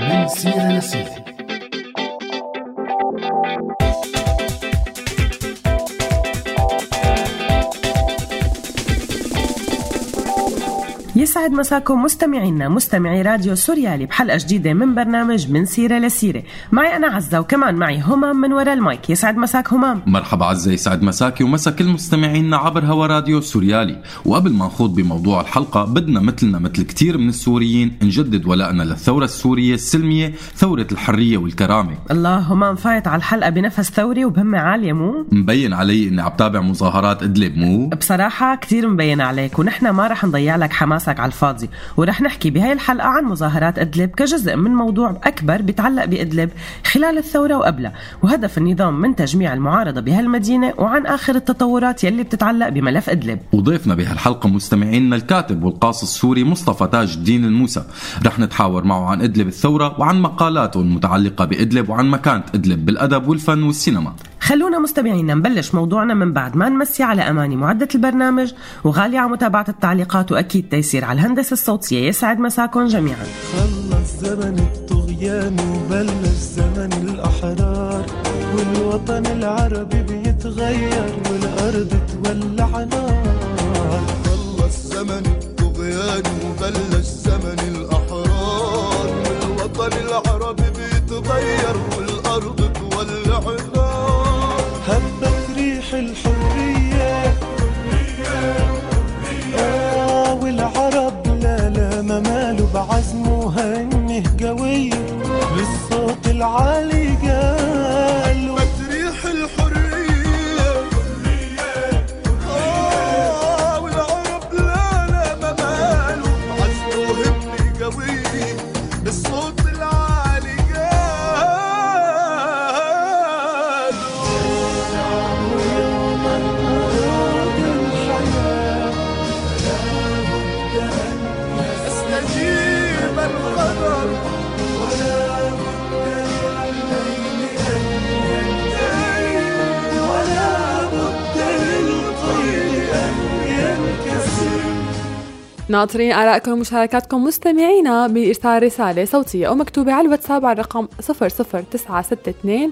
من سيرة لسيرة يسعد مساكم مستمعينا. مستمعي راديو سوريالي بحلقة جديدة من برنامج من سيرة لسيرة. معي أنا عزة وكمان معي همام من وراء المايك. يسعد مساك همام. مرحبا عزة يسعد مساكي ومسا كل مستمعينا عبر هوا راديو سوريالي. وقبل ما نخوض بموضوع الحلقة بدنا مثلنا مثل كتير من السوريين نجدد ولائنا للثورة السورية السلمية ثورة الحرية والكرامة. الله همام فايت على الحلقة بنفس ثوري وبهمة عالية مو؟ مبين علي إني عم تابع مظاهرات أدلب مو؟ بصراحة كتير مبين عليك ونحن ما رح نضيع لك حماسك على الفاضي. ورح نحكي بهاي الحلقة عن مظاهرات إدلب كجزء من موضوع أكبر بيتعلق بإدلب خلال الثورة وقبلها وهدف النظام من تجميع المعارضة بهالمدينة وعن آخر التطورات يلي بتتعلق بملف إدلب. وضيفنا بهالحلقة مستمعينا الكاتب والقاص السوري مصطفى تاج الدين الموسى. رح نتحاور معه عن إدلب الثورة وعن مقالاته المتعلقة بإدلب وعن مكانة إدلب بالأدب والفن والسينما. خلونا مستمعينا نبلش موضوعنا من بعد. ما نمسي على أماني معدة البرنامج وغالية على متابعة التعليقات وأكيد تيسير على الهندسة الصوتية. يسعد مساكم جميعا. خلص زمن الطغيان وبلش زمن الأحرار والوطن العربي بيتغير والأرض تولع نار. خلص زمن الطغيان وبلش زمن الأحرار والوطن العربي ريح الحرية. آه والعرب لا لا ما ماله بعزمه هنه قوي بالصوت العالي. قال ناطرين آرائكم ومشاركاتكم مستمعينا بإرسال رسالة صوتية أو مكتوبة على الواتساب على الرقم 00962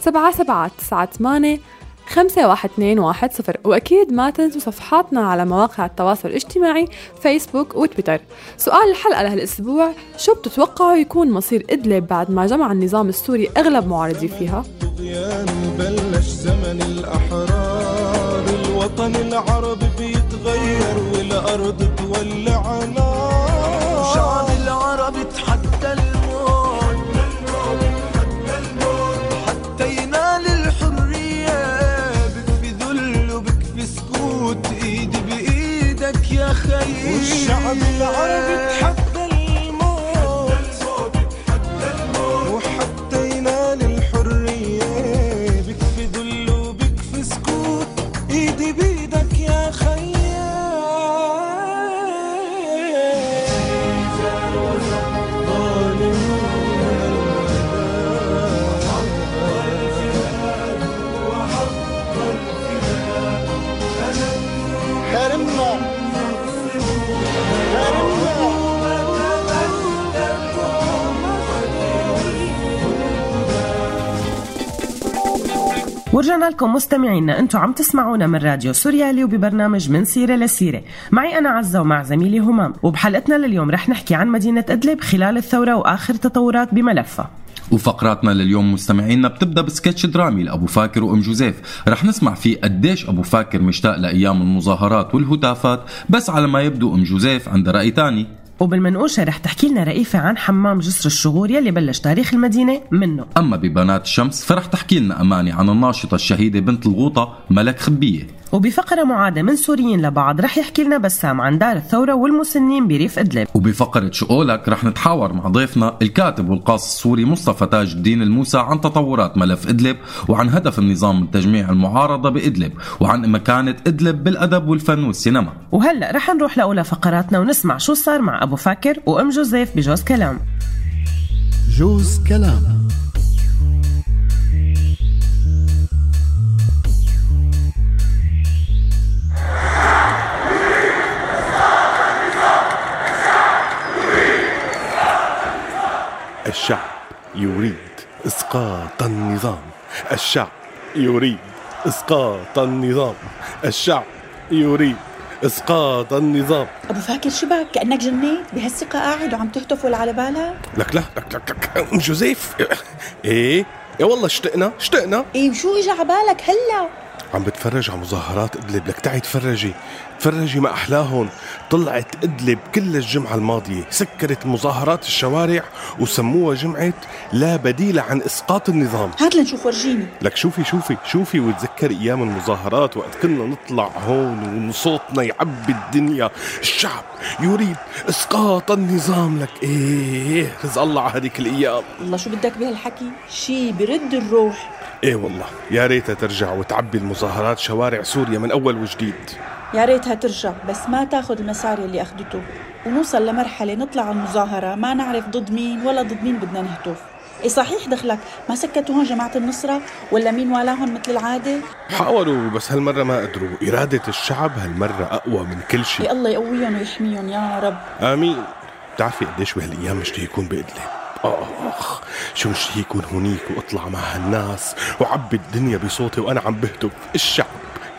7798 51210 وأكيد ما تنسوا صفحاتنا على مواقع التواصل الاجتماعي فيسبوك وتويتر سؤال الحلقة لهالأسبوع شو بتتوقعوا يكون مصير إدلب بعد ما جمع النظام السوري أغلب معارضيه فيها؟ بلش زمن الأحرار الوطن العربي والأرض تولع نار شعب العرب تحدى الموت. حتى ينال الحرية. بكفي ذل وبكفي سكوت. ايدي بإيدك يا خيي والشعب العربي ورجعنا لكم مستمعينا أنتم عم تسمعونا من راديو سوريالي وببرنامج من سيرة لسيرة. معي أنا عزة ومع زميلي همام. وبحلقتنا لليوم رح نحكي عن مدينة إدلب خلال الثورة وآخر تطورات بملفها وفقراتنا لليوم مستمعينا بتبدأ بسكتش درامي لأبو فاكر وأم جوزيف. رح نسمع فيه قديش أبو فاكر مشتاق لأيام المظاهرات والهتافات بس على ما يبدو أم جوزيف عندها رأي تاني. وبالمنقوشة رح تحكي لنا رئيفة عن حمام جسر الشغور يلي بلش تاريخ المدينة منه. أما ببنات الشمس فرح تحكي لنا أماني عن الناشطة الشهيدة بنت الغوطة ملك خبية. وبفقرة معادة من سوريين لبعض رح يحكي لنا بسام عن دار الثورة والمسنين بريف إدلب. وبفقرة شؤولك رح نتحاور مع ضيفنا الكاتب والقاص السوري مصطفى تاج الدين الموسى عن تطورات ملف إدلب وعن هدف النظام من تجميع المعارضة بإدلب وعن مكانة إدلب بالأدب والفن والسينما. وهلأ رح نروح لأولى فقراتنا ونسمع شو صار مع أبو فاكر وأم جوزيف بجوز كلام. جوز كلام. الشعب يريد إسقاط النظام. الشعب يريد إسقاط النظام. الشعب يريد إسقاط النظام. أبو فاكر شبك كأنك جنيت بهالثقة قاعد وعم تهتف ولا على بالك؟ لك لا لك لك لك أم جوزيف. إيه؟ يا والله اشتقنا اشتقنا. إيه شو اجى على بالك هلا؟ عم بتفرج على مظاهرات إدلب لك تعي تفرجي. تفرجي ما احلاهم طلعت إدلب كل الجمعة الماضية سكرت مظاهرات الشوارع وسموها جمعة لا بديل عن إسقاط النظام. هات لنشوف ورجيني. لك شوفي شوفي شوفي وتذكر أيام المظاهرات وقت كنا نطلع هون وصوتنا يعبي الدنيا. الشعب يريد إسقاط النظام. لك إيه رزق الله على هذيك الأيام. الله شو بدك بهالحكي؟ شي برد الروح. إيه والله. يا ريتها ترجع وتعبي المظاهرات شوارع سوريا من أول وجديد. يا ريتها ترجع بس ما تاخذ المسار اللي أخذته. ونوصل لمرحلة نطلع على المظاهرة ما نعرف ضد مين ولا ضد مين بدنا نهتف. إيه صحيح دخلك ما سكتوا هون جماعة النصرة؟ ولا مين والاهم مثل العادة؟ حاولوا بس هالمرة ما قدروا. إرادة الشعب هالمرة أقوى من كل شيء. الله يقويهم ويحميهم يا رب. آمين. بتعرفي قديش بهالأيام مشتهي يكون بإدلب آخ شو مشتهي يكون هونيك وأطلع مع هالناس وعبي الدنيا بصوتي وأنا عم بهتف الشعب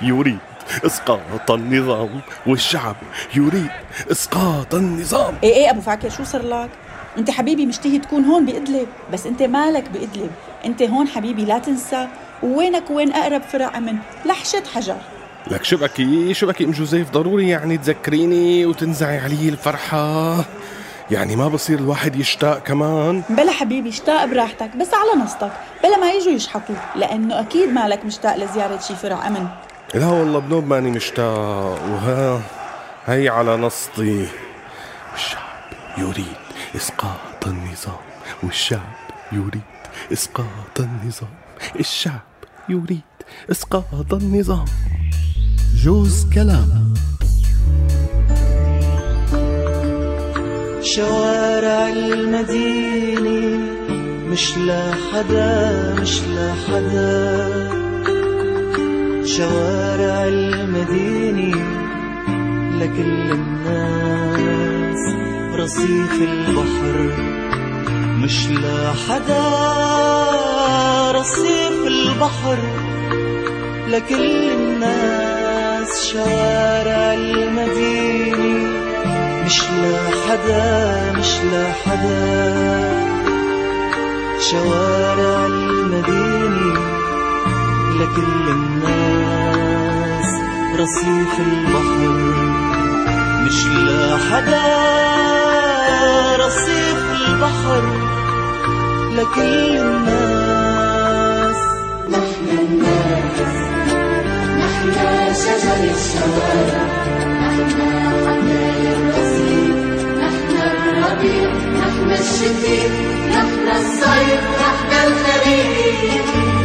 يريد إسقاط النظام والشعب يريد إسقاط النظام. إيه إيه أبو فاكر شو صار لك؟ أنت حبيبي مشتهي تكون هون بإدلب بس أنت مالك بإدلب. أنت هون حبيبي لا تنسى. ووينك وين أقرب فرع امن لحشة حجر؟ لك شو بكي شو بكي أم جوزيف؟ ضروري يعني تذكريني وتنزعي علي الفرحة. يعني ما بصير الواحد يشتاق كمان. بلا حبيبي اشتاق براحتك بس على نصتك بلا ما يجوا يشحطوك لأنه أكيد مالك مشتاق لزيارة شي فرع أمن. لا والله بنوب ماني مشتاق. وها هي على نصتي. الشعب يريد إسقاط النظام والشعب يريد إسقاط النظام. الشعب يريد إسقاط النظام. جوز كلام شوارع المدينة مش لحدا مش لحدا شوارع المدينة لكل الناس رصيف البحر مش لحدا رصيف البحر لكل الناس شوارع المدينة. مش لحدا مش لحدا شوارع المدينة لكل الناس رصيف البحر. مش لحدا رصيف البحر لكل الناس. نحن الناس نحن شجر الشوارع. نحن حمل الرصيف نحن الربيع نحن الشتيء نحن الصيف نحن الخريف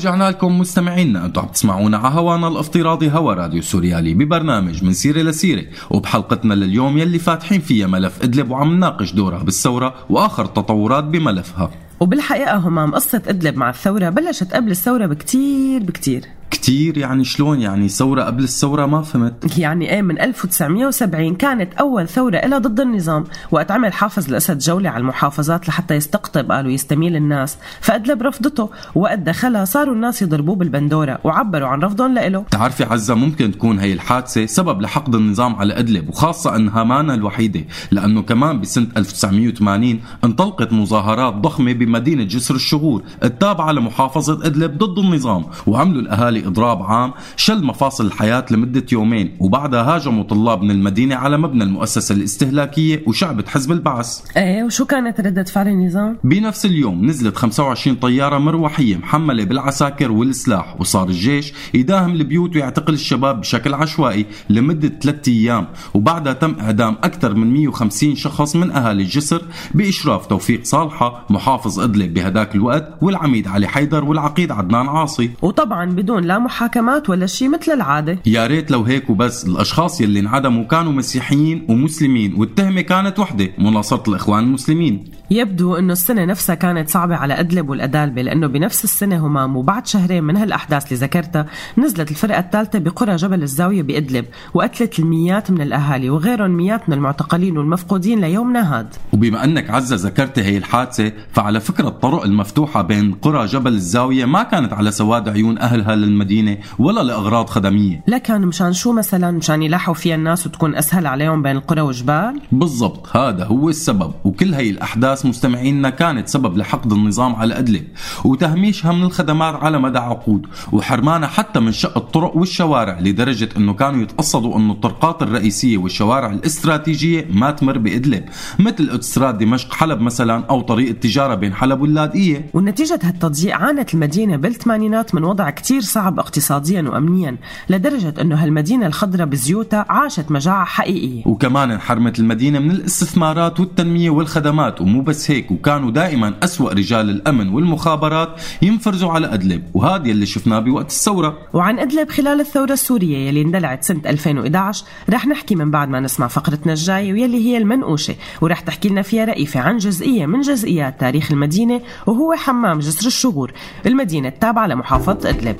ورجعنا لكم مستمعينا أنتم عم تسمعونا على هوانا الافتراضي هوا راديو سوريالي ببرنامج من سيره لسيره وبحلقتنا لليوم يلي فاتحين فيها ملف إدلب وعم نناقش دورها بالثورة وآخر التطورات بملفها. وبالحقيقة همام قصة إدلب مع الثورة بلشت قبل الثورة بكتير بكتير. كتير يعني شلون يعني ثورة قبل الثورة ما فهمت. يعني إيه من 1970 كانت أول ثورة إلها ضد النظام وقت عمل حافظ الأسد جولة على المحافظات لحتى يستقطب قالوا يستميل الناس. فأدلب رفضته وقت دخلها صاروا الناس يضربوه بالبندورة وعبروا عن رفضهم لإله. بتعرفي عزة ممكن تكون هي الحادثة سبب لحقد النظام على إدلب وخاصة أنها مانا الوحيدة لأنه كمان بسنة 1980 انطلقت مظاهرات ضخمة بمدينة جسر الشغور التابعة لمحافظة إدلب ضد النظام وعملوا الأهالي إضراب عام شل مفاصل الحياة لمدة يومين وبعدها هاجموا طلاب من المدينة على مبنى المؤسسة الاستهلاكية وشعبة حزب البعث إيه وشو كانت ردة فعل النظام؟ بنفس اليوم نزلت 25 طيارة مروحية محملة بالعساكر والسلاح وصار الجيش يداهم البيوت ويعتقل الشباب بشكل عشوائي لمدة ثلاثة أيام وبعدها تم إعدام أكثر من 150 شخص من أهالي الجسر بإشراف توفيق صالحة محافظ إدلب بهداك الوقت والعميد علي حيدر والعقيد عدنان عاصي وطبعا بدون لا محاكمات ولا شيء مثل العادة. يا ريت لو هيك وبس الأشخاص يلي انعدموا كانوا مسيحيين ومسلمين والتهمة كانت وحدة مناصرة الإخوان المسلمين. يبدو إنه السنة نفسها كانت صعبة على أدلب والأدالبة لأنه بنفس السنة همام وبعد شهرين من هالأحداث اللي ذكرتها نزلت الفرقة الثالثة بقرى جبل الزاوية بأدلب وقتلت الميات من الأهالي وغيرهم ميات من المعتقلين والمفقودين ليومنا هاد وبما أنك عزة ذكرت هي الحادثة فعلى فكرة الطرق المفتوحة بين قرى جبل الزاوية ما كانت على سواد عيون أهلها للمدينة ولا لأغراض خدمية. لكن مشان شو مثلا؟ مشان يلاحوا فيها الناس وتكون أسهل عليهم بين القرى والجبال؟ بالضبط هذا هو السبب وكل هي الأحداث مستمعينا كانت سبب لحقد النظام على أدلب وتهميشها من الخدمات على مدى عقود وحرمانها حتى من شق الطرق والشوارع لدرجة أنه كانوا يتقصدوا أنه الطرقات الرئيسية والشوارع الاستراتيجية ما تمر بإدلب مثل أوتستراد دمشق حلب مثلا أو طريق التجارة بين حلب واللاذقية. ونتيجة هالتضييع عانت المدينة بالثمانينات من وضع كتير صعب اقتصاديا وأمنيا لدرجة أنه هالمدينة الخضراء بزيوتها عاشت مجاعة حقيقية. وكمان انحرمت المدينة من الاستثمارات والتنمية والخدمات ومو بس هيك وكانوا دائما أسوأ رجال الأمن والمخابرات ينفرزوا على أدلب وهذا يلي شفناه بوقت الثورة. وعن إدلب خلال الثورة السورية يلي اندلعت سنة 2011 رح نحكي من بعد ما نسمع فقرتنا الجاية ويلي هي المنقوشة ورح تحكي لنا فيها رئيفة عن جزئية من جزئيات تاريخ المدينة وهو حمام جسر الشغور المدينة التابعة لمحافظة إدلب.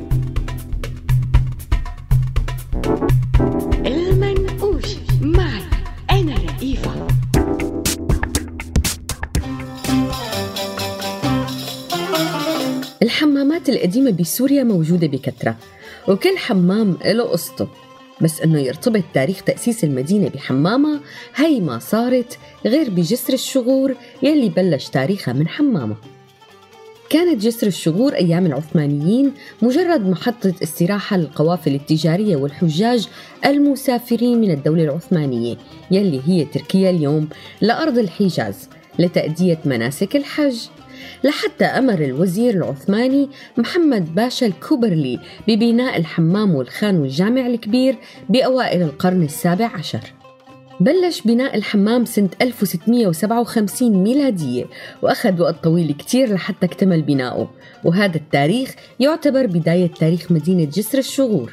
الحمامات القديمة بسوريا موجودة بكثرة وكل حمام له قصته. بس إنه يرتبط تاريخ تأسيس المدينة بحمامة هي ما صارت غير بجسر الشغور يلي بلش تاريخها من حمامة. كانت جسر الشغور أيام العثمانيين مجرد محطة استراحة للقوافل التجارية والحجاج المسافرين من الدولة العثمانية يلي هي تركيا اليوم لأرض الحجاز لتأدية مناسك الحج. لحتى أمر الوزير العثماني محمد باشا الكوبرلي ببناء الحمام والخان والجامع الكبير بأوائل القرن السابع عشر. بلش بناء الحمام سنة 1657 ميلادية وأخذ وقت طويل كتير لحتى اكتمل بناؤه. وهذا التاريخ يعتبر بداية تاريخ مدينة جسر الشغور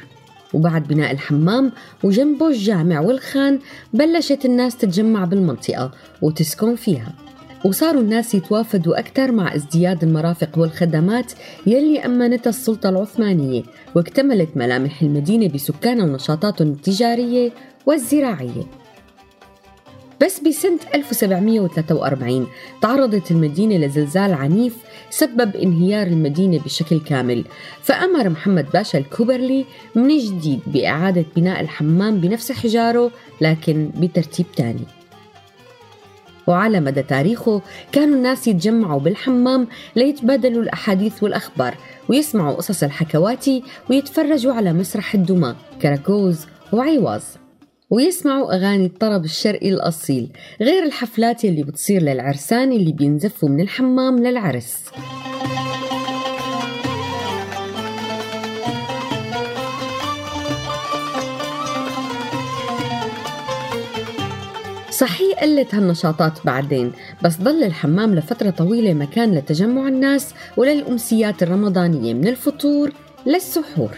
وبعد بناء الحمام وجنبه الجامع والخان بلشت الناس تتجمع بالمنطقة وتسكن فيها. وصاروا الناس يتوافدوا أكثر مع ازدياد المرافق والخدمات يلي أمنتها السلطة العثمانية واكتملت ملامح المدينة بسكانها ونشاطاتهم التجارية والزراعية. بس بسنة 1743 تعرضت المدينة لزلزال عنيف سبب انهيار المدينة بشكل كامل فأمر محمد باشا الكوبرلي من جديد بإعادة بناء الحمام بنفس حجاره لكن بترتيب تاني. وعلى مدى تاريخه كانوا الناس يتجمعوا بالحمام ليتبادلوا الأحاديث والأخبار ويسمعوا قصص الحكواتي ويتفرجوا على مسرح الدمى كراكوز وعيواز ويسمعوا أغاني الطرب الشرقي الأصيل غير الحفلات اللي بتصير للعرسان اللي بينزفوا من الحمام للعرس. صحيح قلت هالنشاطات بعدين بس ضل الحمام لفترة طويلة مكان لتجمع الناس وللأمسيات الرمضانية من الفطور للسحور.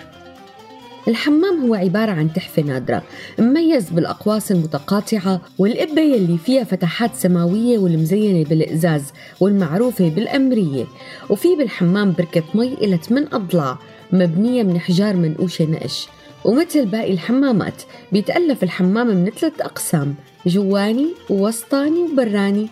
الحمام هو عبارة عن تحفة نادرة مميز بالأقواس المتقاطعة والقبة يلي فيها فتحات سماوية والمزينة بالإزاز والمعروفة بالأمرية وفي بالحمام بركة مي إلى 8 أضلاع مبنية من حجار منقوشة نقش. ومثل باقي الحمامات بيتألف الحمام من ثلاث أقسام جواني ووسطاني وبراني.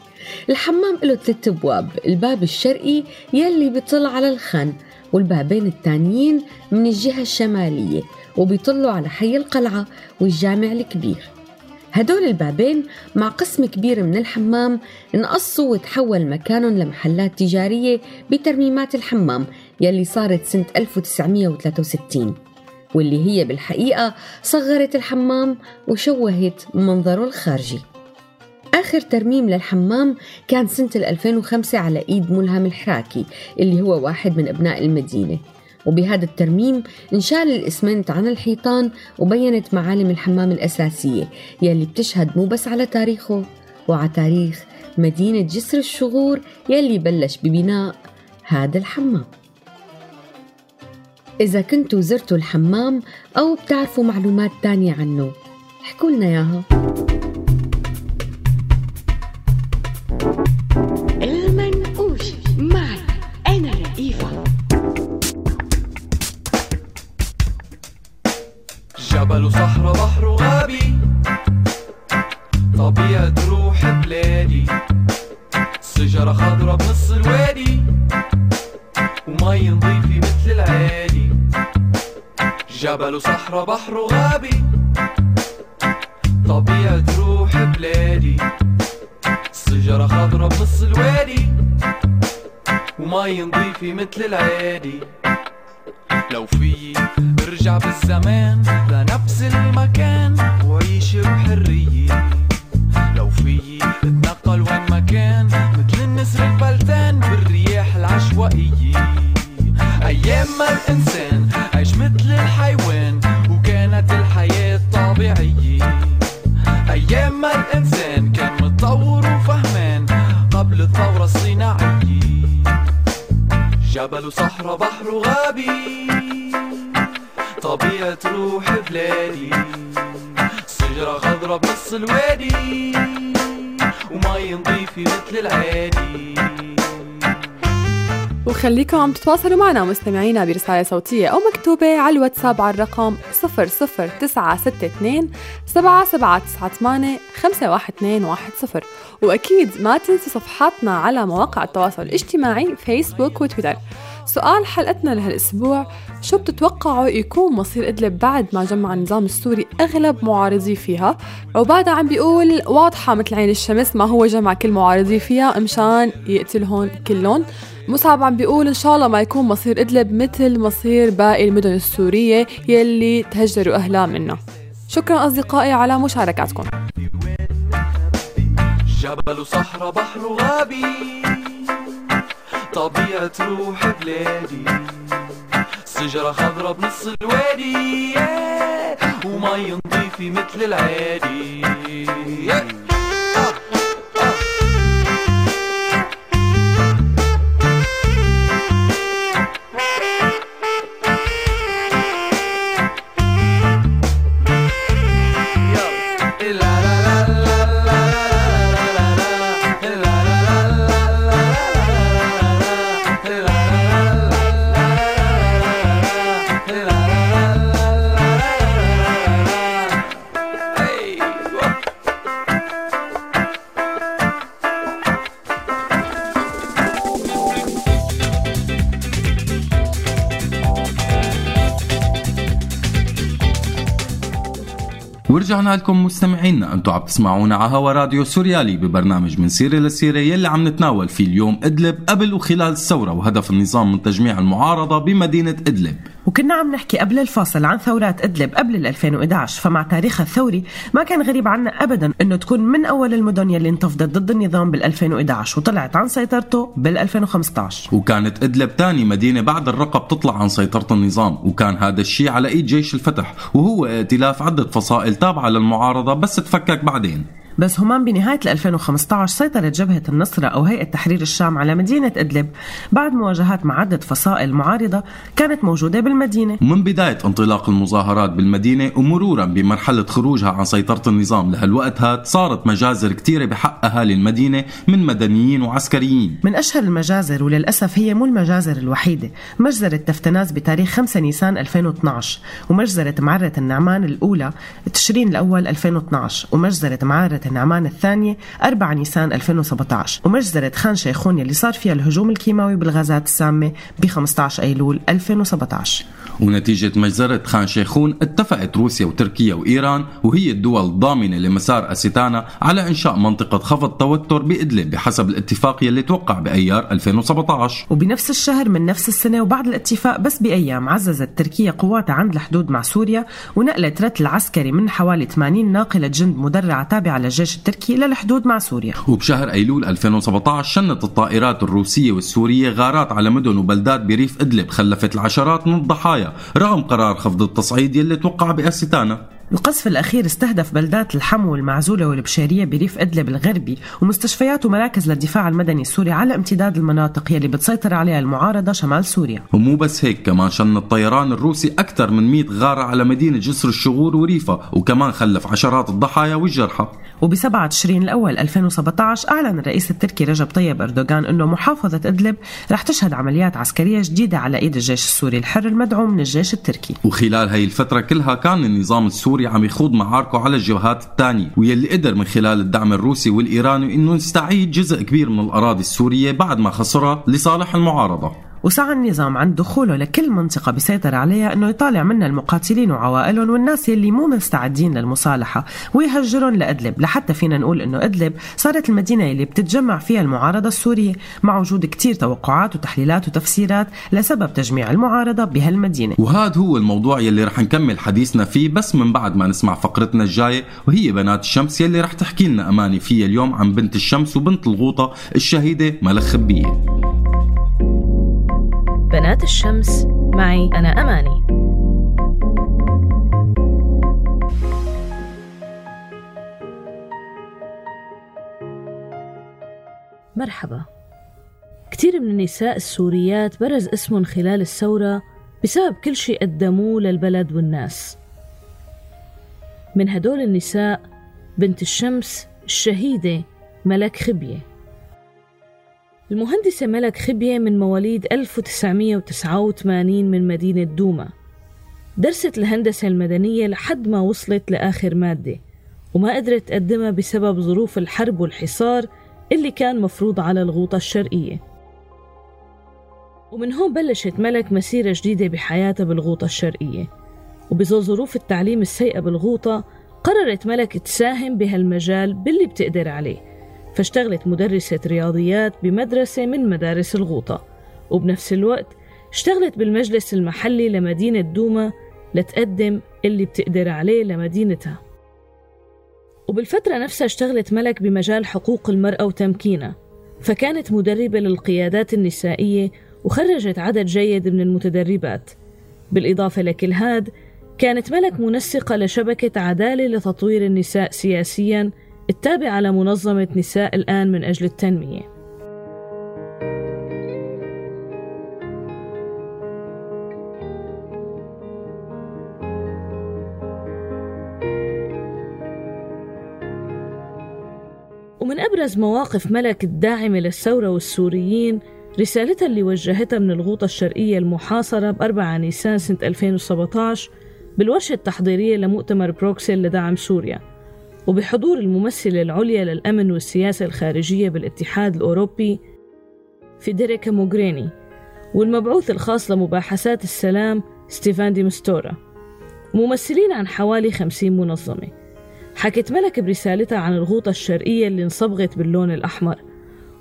الحمام له ثلاث أبواب الباب الشرقي يلي بيطل على الخان والبابين التانيين من الجهة الشمالية وبيطلوا على حي القلعة والجامع الكبير. هدول البابين مع قسم كبير من الحمام انقصوا وتحول مكانهم لمحلات تجارية بترميمات الحمام يلي صارت سنة 1963 واللي هي بالحقيقة صغرت الحمام وشوهت منظره الخارجي. آخر ترميم للحمام كان سنة 2005 على إيد ملهم الحراكي اللي هو واحد من أبناء المدينة. وبهذا الترميم انشال الإسمنت عن الحيطان وبينت معالم الحمام الأساسية يلي بتشهد مو بس على تاريخه وعلى تاريخ مدينة جسر الشغور يلي بلش ببناء هذا الحمام. إذا كنتوا زرتوا الحمام أو بتعرفوا معلومات تانية عنه. احكوا لنا إياها. وصحراء بحر وغابي طبيعة روح بلادي. شجرة خضرا بنص الوادي. ومي نظيفة مثل العادي. لو في برجع بالزمان وخليكم عم تتواصلوا معنا مستمعينا برسالة صوتية أو مكتوبة على الواتساب على الرقم 00962 7798 51210 وأكيد ما تنسوا صفحاتنا على مواقع التواصل الاجتماعي فيسبوك وتويتر. سؤال حلقتنا لهالأسبوع شو بتتوقعوا يكون مصير إدلب بعد ما جمع النظام السوري أغلب معارضيه فيها؟ عبادة عم بيقول واضحة مثل عين الشمس ما هو جمع كل معارضيه فيها مشان يقتلهم كلهم مصعب عم بيقول إن شاء الله ما يكون مصير إدلب مثل مصير باقي المدن السورية يلي تهجروا أهلها منها. شكرا أصدقائي على مشاركاتكم جبل وصحراء بحر وغابي طبيعة روح بلادي. شجرة خضرا بنص الوادي ومي نظيفة مثل العادي ورجعنا لكم مستمعينا. أنتم عم تسمعونا على هوا راديو سوريالي ببرنامج من سيرة لسيره يلي عم نتناول فيه اليوم إدلب قبل وخلال الثورة وهدف النظام من تجميع المعارضة بمدينة إدلب. وكنا عم نحكي قبل الفاصل عن ثورات إدلب قبل ال 2011 فمع تاريخها الثوري ما كان غريب عنا ابدا إنه تكون من أول المدن يلي انتفضت ضد النظام بال 2011 وطلعت عن سيطرته بال 2015 وكانت إدلب تاني مدينة بعد الرقب تطلع عن سيطرة النظام وكان هذا الشيء على إيد جيش الفتح وهو ائتلاف عدة فصائل تابعة للمعارضه بس تفكك بعدين. بس همان بنهاية 2015 سيطرت جبهة النصرة أو هيئة تحرير الشام على مدينة إدلب بعد مواجهات مع عدة فصائل معارضة كانت موجودة بالمدينة. ومن بداية انطلاق المظاهرات بالمدينة ومرورا بمرحلة خروجها عن سيطرة النظام لهالوقت هاد صارت مجازر كتيرة بحق أهالي المدينة من مدنيين وعسكريين. من أشهر المجازر وللأسف هي مو المجازر الوحيدة مجزرة تفتناز بتاريخ 5 نيسان 2012 ومجزرة معرة النعمان الأولى تشرين الأول 2012 ومجزرة معرة النعمان الثانية 4 نيسان 2017 ومجزرة خان شيخون يلي صار فيها الهجوم الكيماوي بالغازات السامة ب 15 أيلول 2017 ونتيجة مجزرة خان شيخون اتفقت روسيا وتركيا وإيران وهي الدول الضامنة لمسار أستانا على إنشاء منطقة خفض توتر بإدلب بحسب الاتفاق يلي توقع بأيار 2017 وبنفس الشهر من نفس السنة وبعد الاتفاق بس بأيام عززت تركيا قواتها عند الحدود مع سوريا ونقلت رتل عسكري من حوالي 80 ناقلة جند مدرعة تابعة للجيش التركي للحدود مع سوريا. وبشهر أيلول 2017 شنت الطائرات الروسية والسورية غارات على مدن وبلدات بريف إدلب خلفت العشرات من الضحايا رغم قرار خفض التصعيد يلي توقع بأستانا. القصف الأخير استهدف بلدات الحمو والمعزولة والبشيرية بريف إدلب الغربي ومستشفيات ومراكز للدفاع المدني السوري على امتداد المناطق يلي بتسيطر عليها المعارضة شمال سوريا. ومو بس هيك كمان شن الطيران الروسي أكثر من 100 غارة على مدينة جسر الشغور وريفا وكمان خلف عشرات الضحايا والجرحى. وب7 تشرين الأول 2017 أعلن الرئيس التركي رجب طيب أردوغان أنه محافظة إدلب رح تشهد عمليات عسكرية جديدة على إيد الجيش السوري الحر المدعوم من الجيش التركي. وخلال هاي الفترة كلها كان النظام السوري عم يخوض معاركه على الجبهات الثانية واللي قدر من خلال الدعم الروسي والإيراني أنه يستعيد جزء كبير من الأراضي السورية بعد ما خسرها لصالح المعارضة. وسعى النظام عند دخوله لكل منطقة بيسيطر عليها أنه يطالع منها المقاتلين وعوائلهم والناس يلي مو مستعدين للمصالحة ويهجرهم لإدلب. لحتى فينا نقول إنه إدلب صارت المدينة يلي بتتجمع فيها المعارضة السورية مع وجود كتير توقعات وتحليلات وتفسيرات لسبب تجميع المعارضة بهالمدينة. وهذا هو الموضوع يلي رح نكمل حديثنا فيه بس من بعد ما نسمع فقرتنا الجاية وهي بنات الشمس يلي رح تحكي لنا أماني فيها اليوم عن بنت الشمس وبنت الغوطة الشهيدة ملك خبية بنات الشمس معي أنا أماني. مرحبا. كثير من النساء السوريات برز اسمهم خلال الثورة بسبب كل شيء قدموه للبلد والناس. من هدول النساء بنت الشمس الشهيدة ملك خبية. المهندسة ملك خبية من مواليد 1989 من مدينة دوما. درست الهندسة المدنية لحد ما وصلت لآخر مادة وما قدرت تقدمها بسبب ظروف الحرب والحصار اللي كان مفروض على الغوطة الشرقية. ومن هون بلشت ملك مسيرة جديدة بحياتها بالغوطة الشرقية. وبظل ظروف التعليم السيئة بالغوطة قررت ملك تساهم بهالمجال باللي بتقدر عليه. فاشتغلت مدرسة رياضيات بمدرسة من مدارس الغوطة. وبنفس الوقت اشتغلت بالمجلس المحلي لمدينة دوما لتقدم اللي بتقدر عليه لمدينتها. وبالفترة نفسها اشتغلت ملك بمجال حقوق المرأة وتمكينها. فكانت مدربة للقيادات النسائية وخرجت عدد جيد من المتدربات. بالإضافة لكل هاد كانت ملك منسقة لشبكة عدالة لتطوير النساء سياسياً التابعة لمنظمة نساء الآن من أجل التنمية. ومن أبرز مواقف ملك الداعمة للثورة والسوريين رسالتها اللي وجهتها من الغوطة الشرقية المحاصرة بأربعة نيسان سنة 2017 بالورشة التحضيرية لمؤتمر بروكسل لدعم سوريا. وبحضور الممثلة العليا للأمن والسياسة الخارجية بالاتحاد الأوروبي فيدريكا موغريني والمبعوث الخاص لمباحثات السلام ستيفان دي مستورا ممثلين عن حوالي خمسين منظمة. حكت ملك برسالتها عن الغوطة الشرقية اللي انصبغت باللون الأحمر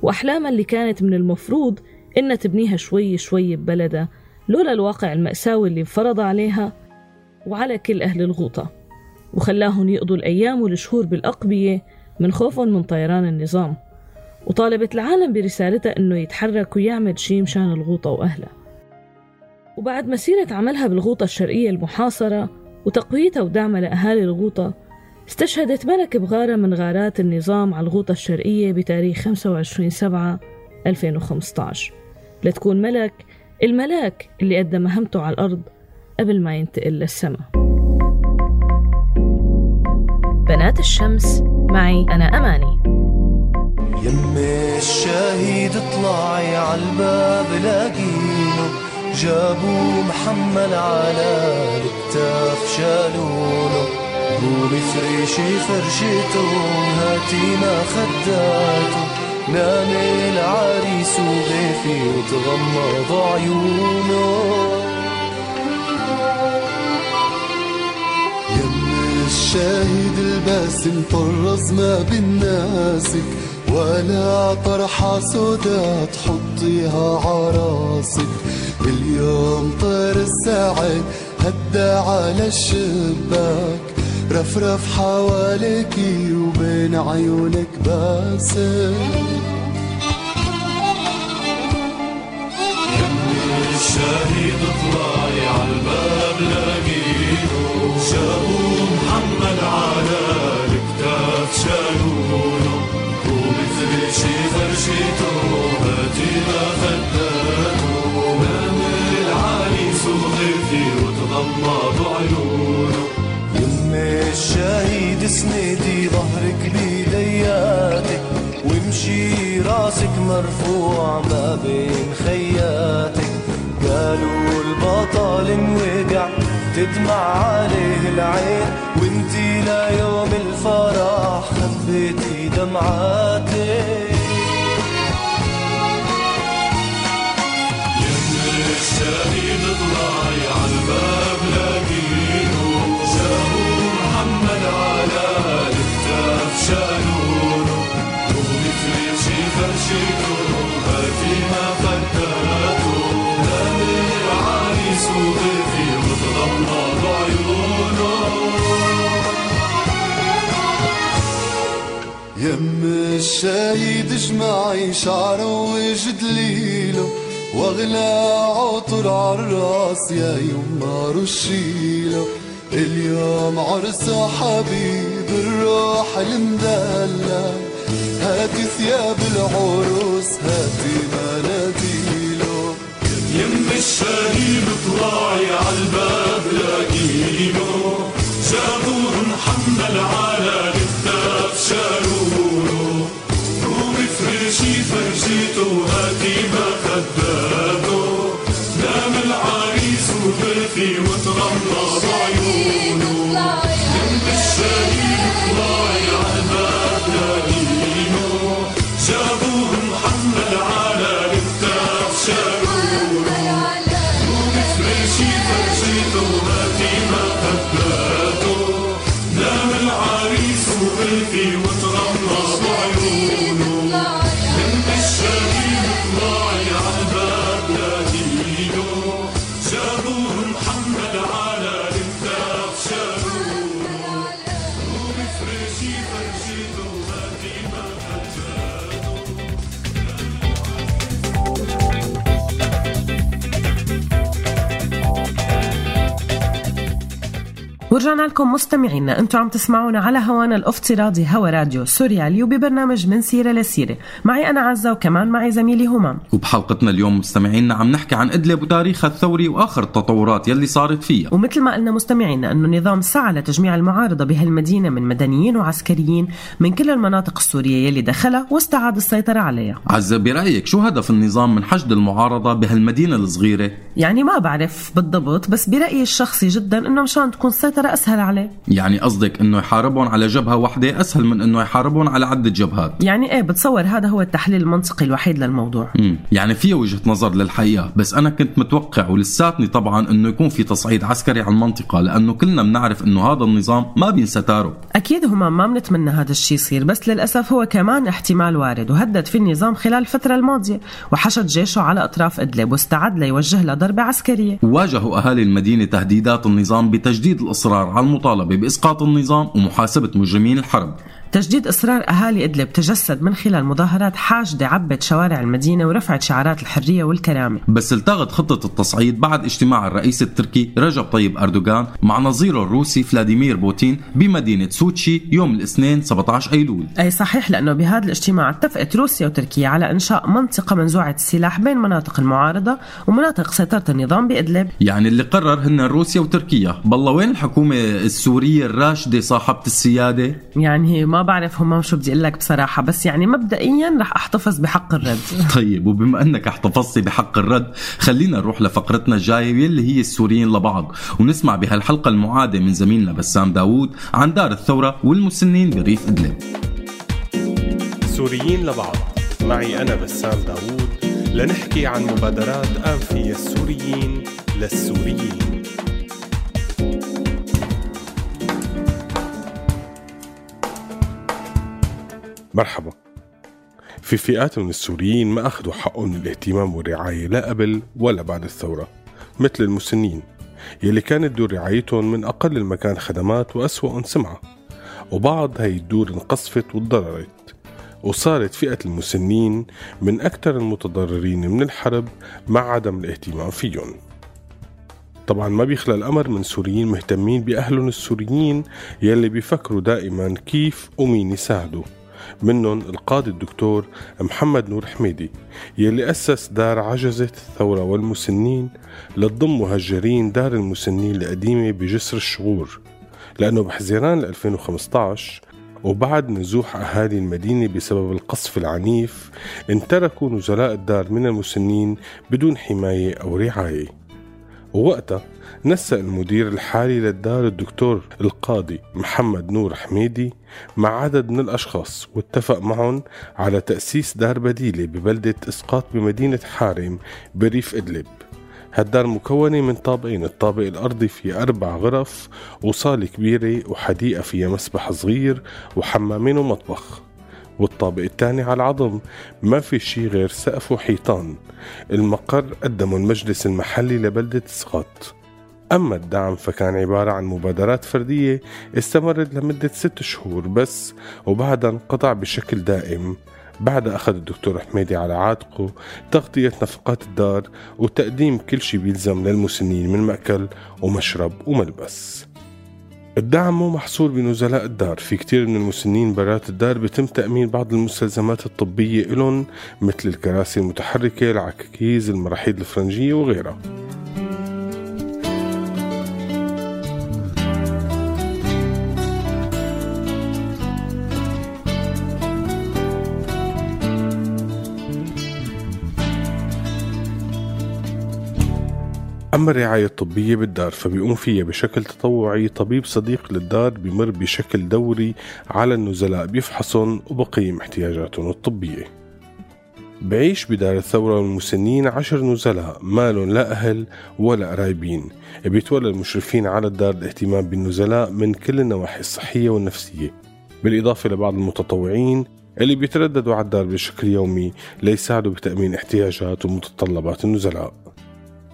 وأحلامها اللي كانت من المفروض إنها تبنيها شوي شوي ببلدها لولا الواقع المأساوي اللي انفرض عليها وعلى كل أهل الغوطة. وخلاهم يقضوا الأيام والشهور بالأقبية من خوفهم من طيران النظام. وطالبت العالم برسالتها إنه يتحرك ويعمل شي مشان الغوطة وأهلها. وبعد مسيرة عملها بالغوطة الشرقية المحاصرة وتقويتها ودعمها لأهالي الغوطة استشهدت ملك بغارة من غارات النظام على الغوطة الشرقية بتاريخ 25 سبعة 2015 لتكون ملك الملاك اللي قدم مهمته على الأرض قبل ما ينتقل للسماء. بنات الشمس معي أنا أماني. يمي الشهيد اطلعي عالباب لاقينه جابوا محمل على الكتاف شالونه. قومي فريشي فرشته هاتي ما خداته. نام العريس وغيفي وتغمض عيونه. الشاهد الباسم طرز ما بالناسك ولا طرحة سودا تحطيها عراسك. اليوم طير الساعد هدى على الشباك رفرف حواليكي وبين عيونك باسم الشهيد طلعي عالباب لاقيله شابو محمد على الكتاف شالونه ومثل شي فرشته هاتي ما خداته نام العريس وغيرتي وتغمض عيونه يمي الشهيد اسندي ظهرك بيدياتك وامشي راسك مرفوع ما بين خياتك. قالوا البطل انوقع تدمع عليه العين وانتي ليوم الفرح خبيتي دمعاتك الشهيد طلعي عالباب لاقيله شافوا محمد على الكتاف شالونه ومثل شي فرشته الشهيد اجمعي شعره وجدليله واغلى عطر عالراس يا يما رشيله اليوم عرس حبيب الروح المدلل هاتي ثياب العروس هاتي مناديله ورجعنا لكم مستمعينا أنتم عم تسمعونا على هوانا الافتراضي هوا راديو سوريالي وببرنامج من سيرة لسيرة. معي أنا عزة وكمان معي زميلي همام وبحلقتنا اليوم مستمعينا عم نحكي عن إدلب وتاريخها الثوري وآخر التطورات يلي صارت فيها. ومثل ما قلنا مستمعينا إنه النظام سعى لتجميع المعارضة بهالمدينة من مدنيين وعسكريين من كل المناطق السورية يلي دخلها واستعاد السيطرة عليها. عزة برأيك شو هدف النظام من حشد المعارضة بهالمدينة الصغيرة؟ يعني ما بعرف بالضبط بس برأيي الشخصي جدا إنه مشان تكون السيطره أسهل عليه. يعني قصدك إنه يحاربهم على جبهة واحدة أسهل من إنه يحاربهم على عدة جبهات. يعني إيه بتصور هذا هو التحليل المنطقي الوحيد للموضوع. مم. يعني فيها وجهة نظر للحقيقة بس أنا كنت متوقع ولساتني طبعا إنه يكون في تصعيد عسكري على المنطقة لأنه كلنا بنعرف إنه هذا النظام ما بينسى تاره أكيد هما ما بنتمنى هذا الشيء يصير بس للأسف هو كمان احتمال وارد وهدد في النظام خلال الفترة الماضية وحشد جيشه على أطراف إدلب واستعد ليوجه لها ضربه عسكرية. واجهوا أهالي المدينة تهديدات النظام بتجديد الإصرار على المطالبة بإسقاط النظام ومحاسبة مجرمين الحرب. تجديد إصرار أهالي إدلب تجسد من خلال مظاهرات حاشدة عبت شوارع المدينة ورفعت شعارات الحرية والكرامة. بس التغت خطة التصعيد بعد اجتماع الرئيس التركي رجب طيب أردوغان مع نظيره الروسي فلاديمير بوتين بمدينة سوتشي يوم الاثنين 17 أيلول. أي صحيح لأنه بهذا الاجتماع اتفقت روسيا وتركيا على إنشاء منطقة منزوعة السلاح بين مناطق المعارضة ومناطق سيطرة النظام بإدلب. يعني اللي قرر هن روسيا وتركيا. بالله وين الحكومة السورية الراشدة صاحبة السيادة؟ يعني ما ما بعرف همام شو بدي أقول لك بصراحة بس يعني مبدئيا رح أحتفظ بحق الرد. طيب وبما أنك احتفظتي بحق الرد خلينا نروح لفقرتنا الجاية يلي هي السوريين لبعض. ونسمع بهالحلقة المعادة من زميلنا بسام داوود عن دار الثورة والمسنين بريف ادلب سوريين لبعض. معي أنا بسام داوود لنحكي عن مبادرات أنفية السوريين للسوريين. مرحبا. في فئات من السوريين ما أخذوا حقهم من الاهتمام والرعاية لا قبل ولا بعد الثورة مثل المسنين يلي كانت دور رعايتهم من أقل المكان خدمات وأسوأ سمعة. وبعض هاي الدور انقصفت وتضررت. وصارت فئة المسنين من أكثر المتضررين من الحرب مع عدم الاهتمام فيهم. طبعا ما بيخلى الأمر من سوريين مهتمين بأهلهم السوريين يلي بيفكروا دائما كيف ومين يساعدوا. منهم القاضي الدكتور محمد نور حميدي يلي أسس دار عجزة الثورة والمسنين لتضم مهجرين دار المسنين القديمة بجسر الشغور لأنه بحزيران 2015 وبعد نزوح أهالي المدينة بسبب القصف العنيف انتركوا نزلاء الدار من المسنين بدون حماية أو رعاية. ووقتها نسق المدير الحالي للدار الدكتور القاضي محمد نور حميدي مع عدد من الأشخاص واتفق معهم على تأسيس دار بديلة ببلدة إسقاط بمدينة حارم بريف إدلب. هالدار مكونة من طابقين الطابق الأرضي فيه أربع غرف وصالة كبيرة وحديقة فيها مسبح صغير وحمامين ومطبخ. والطابق الثاني على العظم ما في شي غير سقف وحيطان. المقر قدمه المجلس المحلي لبلدة سقط أما الدعم فكان عبارة عن مبادرات فردية استمرت لمدة ست شهور بس وبعدها انقطع بشكل دائم. بعد أخذ الدكتور حميدي على عاتقه تغطية نفقات الدار وتقديم كل شي بيلزم للمسنين من مأكل ومشرب وملبس. الدعم مو محصور بنزلاء الدار. في كتير من المسنين برات الدار بتم تأمين بعض المستلزمات الطبية إلهم مثل الكراسي المتحركة العكاكيز المراحيض الفرنجية وغيرها. أما الرعاية الطبية بالدار فبيقوم فيها بشكل تطوعي طبيب صديق للدار بمر بشكل دوري على النزلاء بيفحصهم وبقيم احتياجاتهم الطبية. بعيش بدار الثورة والمسنين عشر نزلاء مالهم لا أهل ولا قرايبين بيتولى المشرفين على الدار الاهتمام بالنزلاء من كل النواحي الصحية والنفسية. بالإضافة لبعض المتطوعين اللي بيترددوا على الدار بشكل يومي ليساعدوا بتأمين احتياجات ومتطلبات النزلاء.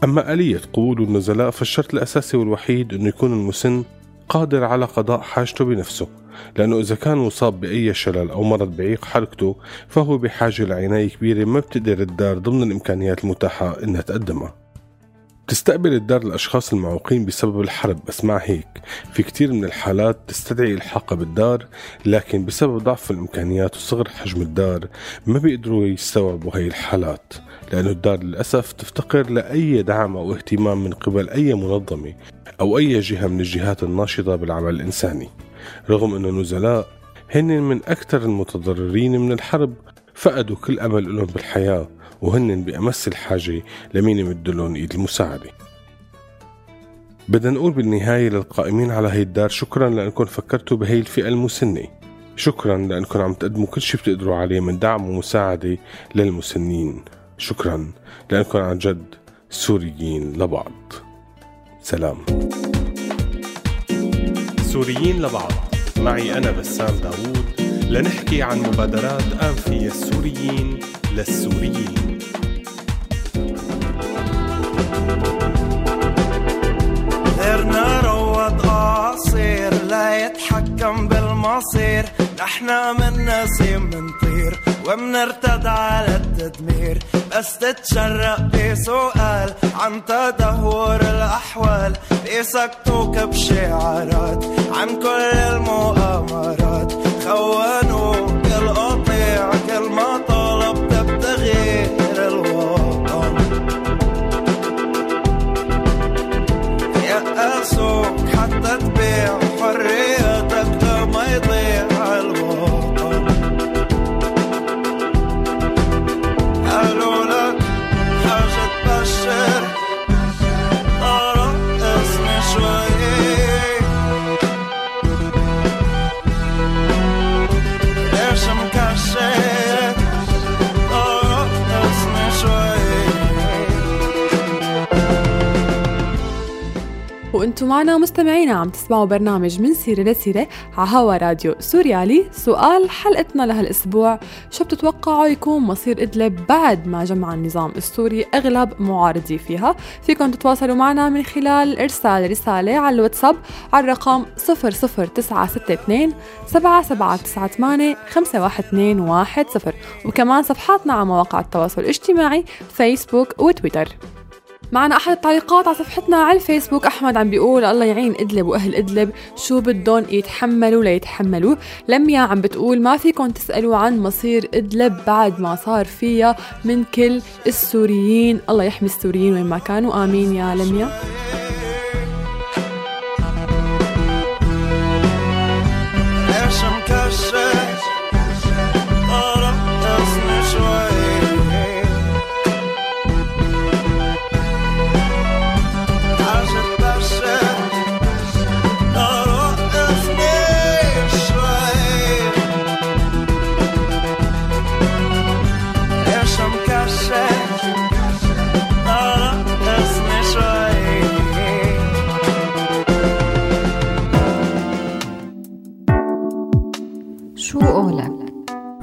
أما آلية قبول النزلاء فالشرط الأساسي والوحيد أنه يكون المسن قادر على قضاء حاجته بنفسه لأنه إذا كان مصاب بأي شلل أو مرض بعيق حركته فهو بحاجة لعناية كبيرة ما بتقدر الدار ضمن الإمكانيات المتاحة إنها تقدمها. تستقبل الدار الأشخاص المعوقين بسبب الحرب بس مع هيك. في كتير من الحالات تستدعي إلحاقها بالدار لكن بسبب ضعف الإمكانيات وصغر حجم الدار ما بيقدروا يستوعبوا هاي الحالات لأنه الدار للأسف تفتقر لأي دعم أو اهتمام من قبل أي منظمة أو أي جهة من الجهات الناشطة بالعمل الإنساني. رغم أن النزلاء هن من أكثر المتضررين من الحرب فقدوا كل أمل لهم بالحياة. وهن بأمس الحاجة لمين يمد لهم إيد المساعدة. بدنا نقول بالنهاية للقائمين على هي الدار شكرا لأنكم فكرتوا بهي الفئة المسنة. شكرا لأنكم عم تقدموا كل شي بتقدروا عليه من دعم ومساعدة للمسنين. شكرا لأنكم عن جد سوريين لبعض. سلام. سوريين لبعض. معي أنا بسام داوود لنحكي عن مبادرات أنفية السوريين للسوريين. قصير لا يتحكم بالمصير. نحنا من نسيم منطير ومنرتد على التدمير. بس تتشرق بسؤال عن تدهور الأحوال. بيسكتوك بشعارات عن كل المؤامرات. خونوك القطيع كل ما so cut that bill. وأنتم معنا مستمعينا عم تسمعوا برنامج من سيرة لسيرة على هوا راديو سوريالي سؤال حلقتنا لهالأسبوع شو بتتوقعوا يكون مصير إدلب بعد ما جمع النظام السوري؟ أغلب معارضي فيها. فيكم تتواصلوا معنا من خلال إرسال رسالة على الواتساب على الرقم 00962 7798 51210 وكمان صفحاتنا على مواقع التواصل الاجتماعي فيسبوك وتويتر. معنا أحد التعليقات على صفحتنا على الفيسبوك. أحمد عم بيقول الله يعين إدلب وأهل إدلب شو بدهم يتحملوا ليتحملوا؟ لميا عم بتقول ما فيكم تسألوا عن مصير إدلب بعد ما صار فيها من كل السوريين. الله يحمي السوريين وين ما كانوا. آمين يا لميا. قولك؟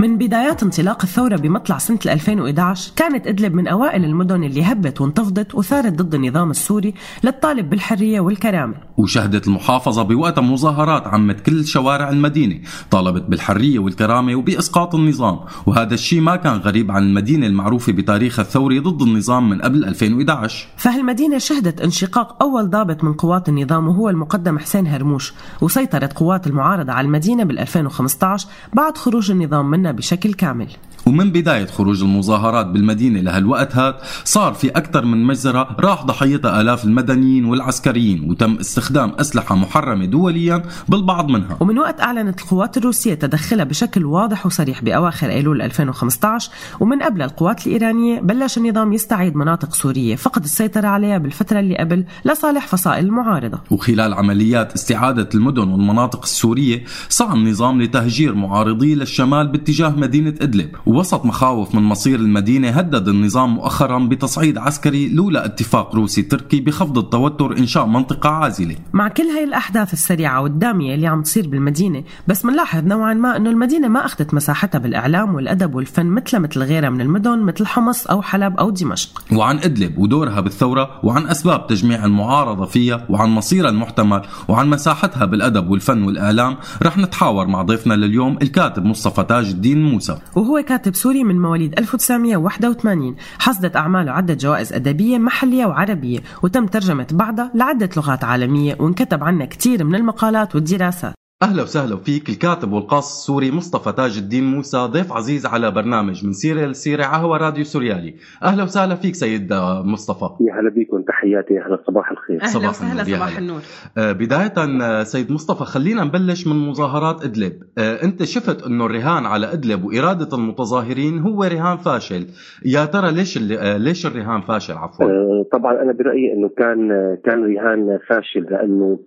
من بدايات انطلاق الثورة بمطلع سنة 2011 كانت إدلب من أوائل المدن اللي هبت وانتفضت وثارت ضد النظام السوري للطالب بالحرية والكرامة. وشهدت المحافظة بوقتها مظاهرات عمت كل شوارع المدينة طالبت بالحرية والكرامة وبإسقاط النظام. وهذا الشيء ما كان غريب عن المدينة المعروفة بتاريخها الثوري ضد النظام من قبل 2011 فهالمدينة شهدت انشقاق أول ضابط من قوات النظام وهو المقدم حسين هرموش وسيطرت قوات المعارضة على المدينة بال 2015 بعد خروج النظام منها بشكل كامل. ومن بداية خروج المظاهرات بالمدينة لهالوقت هاد صار في أكثر من مجزرة راح ضحيتها آلاف المدنيين والعسكريين وتم استخدام أسلحة محرمة دوليا بالبعض منها. ومن وقت أعلنت القوات الروسية تدخلها بشكل واضح وصريح بأواخر أيلول 2015 ومن قبل القوات الإيرانية بلش النظام يستعيد مناطق سورية فقد السيطرة عليها بالفترة اللي قبل لصالح فصائل المعارضة. وخلال عمليات استعادة المدن والمناطق السورية سعى النظام لتهجير معارضيه للشمال باتجاه مدينة إدلب. ووسط مخاوف من مصير المدينة هدد النظام مؤخرا بتصعيد عسكري لولا اتفاق روسي تركي بخفض التوتر إنشاء منطقة عازلة. مع كل هاي الأحداث السريعة والدامية اللي عم تصير بالمدينة بس منلاحظ نوعا ما أنه المدينة ما أخذت مساحتها بالإعلام والأدب والفن مثل مثل غيرها من المدن مثل حمص أو حلب أو دمشق. وعن إدلب ودورها بالثورة وعن أسباب تجميع المعارضة فيها وعن مصيرها المحتمل وعن مساحتها بالأدب والفن والإعلام رح نتحاور مع ضيفنا لليوم الكاتب مصطفى تاج الدين. موسى. وهو كاتب سوري من مواليد 1981 حصدت أعماله عدة جوائز أدبية محلية وعربية وتم ترجمة بعضها لعدة لغات عالمية وانكتب عنها كتير من المقالات والدراسات. أهلا وسهلا فيك الكاتب والقاص السوري مصطفى تاج الدين موسى ضيف عزيز على برنامج من سيره لسيره على هوا راديو سوريالي. أهلا وسهلا فيك سيد مصطفى. يا هلا بكم تحياتي أهلا صباح الخير. أهلا صباح وسهلا النور، يا صباح هلا. النور. آه، بداية آه، سيد مصطفى خلينا نبلش من مظاهرات إدلب. آه، أنت شفت أنه الرهان على إدلب وإرادة المتظاهرين هو رهان فاشل. يا ترى ليش آه، ليش الرهان فاشل؟ عفوا. آه، طبعا أنا برأيي إنه كان كان رهان فاشل لأنه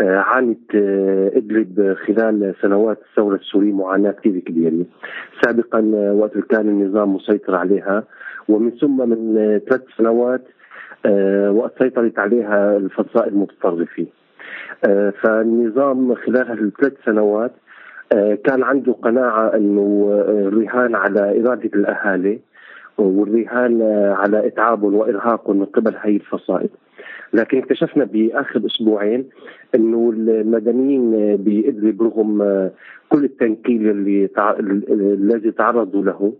آه، عانت آه، إدلب خلال سنوات الثورة السورية معاناة كثير كبيرة. سابقا وقت كان النظام مسيطر عليها ومن ثم من ثلاث سنوات آه، وقت سيطرت عليها الفصائل المتطرفه آه، فالنظام خلال هالثلاث سنوات آه، كان عنده قناعة إنه آه، الرهان على إرادة الأهالي والرهان على إتعابهم وإرهاقهم من قبل هي الفصائل. لكن اكتشفنا بآخر أسبوعين إنه المدنيين بادلب رغم كل التنكيل اللي. الذي تعرضوا له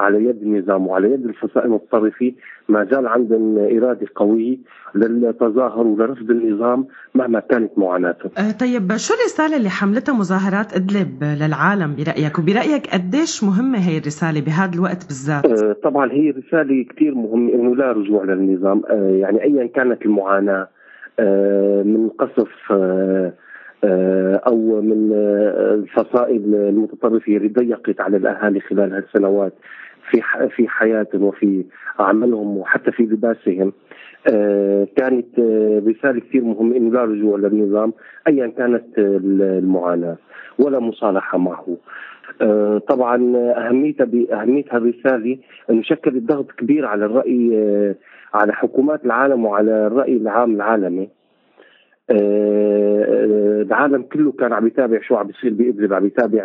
على يد النظام وعلى يد الفصائل المتطرفه ما زال عندهم اراده قوية للتظاهر ولرفض النظام مهما كانت معاناته. آه، طيب شو الرسالة اللي حملتها مظاهرات إدلب للعالم برأيك؟ وبرأيك قديش مهمة هي الرسالة بهذا الوقت بالذات؟ آه، طبعا هي رسالة كثير مهمة إنه لا رجوع للنظام. آه، يعني ايا كانت المعاناة آه، من قصف آه، آه، أو من الفصائل المتطرفة اللي ضيقت على الأهالي خلال هالسنوات. في في حياتهم وفي عملهم وحتى في لباسهم آه، كانت آه، رسالة كثير مهمة إنه لا رجوع للنظام ايا كانت المعاناة ولا مصالحة معه. آه، طبعا أهميتها باهميتها الرسالة إنه شكلت ضغط كبير على الرأي آه، على حكومات العالم وعلى الرأي العام العالمي العالم كله كان عم يتابع شو عم بيصير بإدلب عم يتابع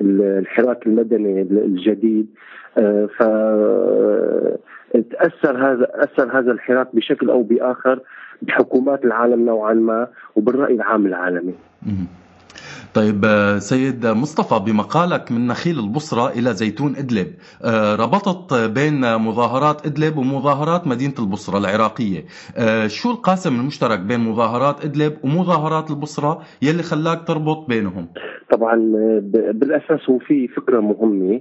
الحراك المدني الجديد آه، ف تأثر هذا اثر هذا الحراك بشكل أو بآخر بحكومات العالم نوعا ما وبالرأي العام العالمي. طيب آه، سيد مصطفى بمقالك من نخيل البصرة إلى زيتون إدلب آه، ربطت بين مظاهرات إدلب ومظاهرات مدينة البصرة العراقية. آه، شو القاسم المشترك بين مظاهرات إدلب ومظاهرات البصرة يلي خلاك تربط بينهم؟ طبعا ب- بالأساس هو في فكرة مهمة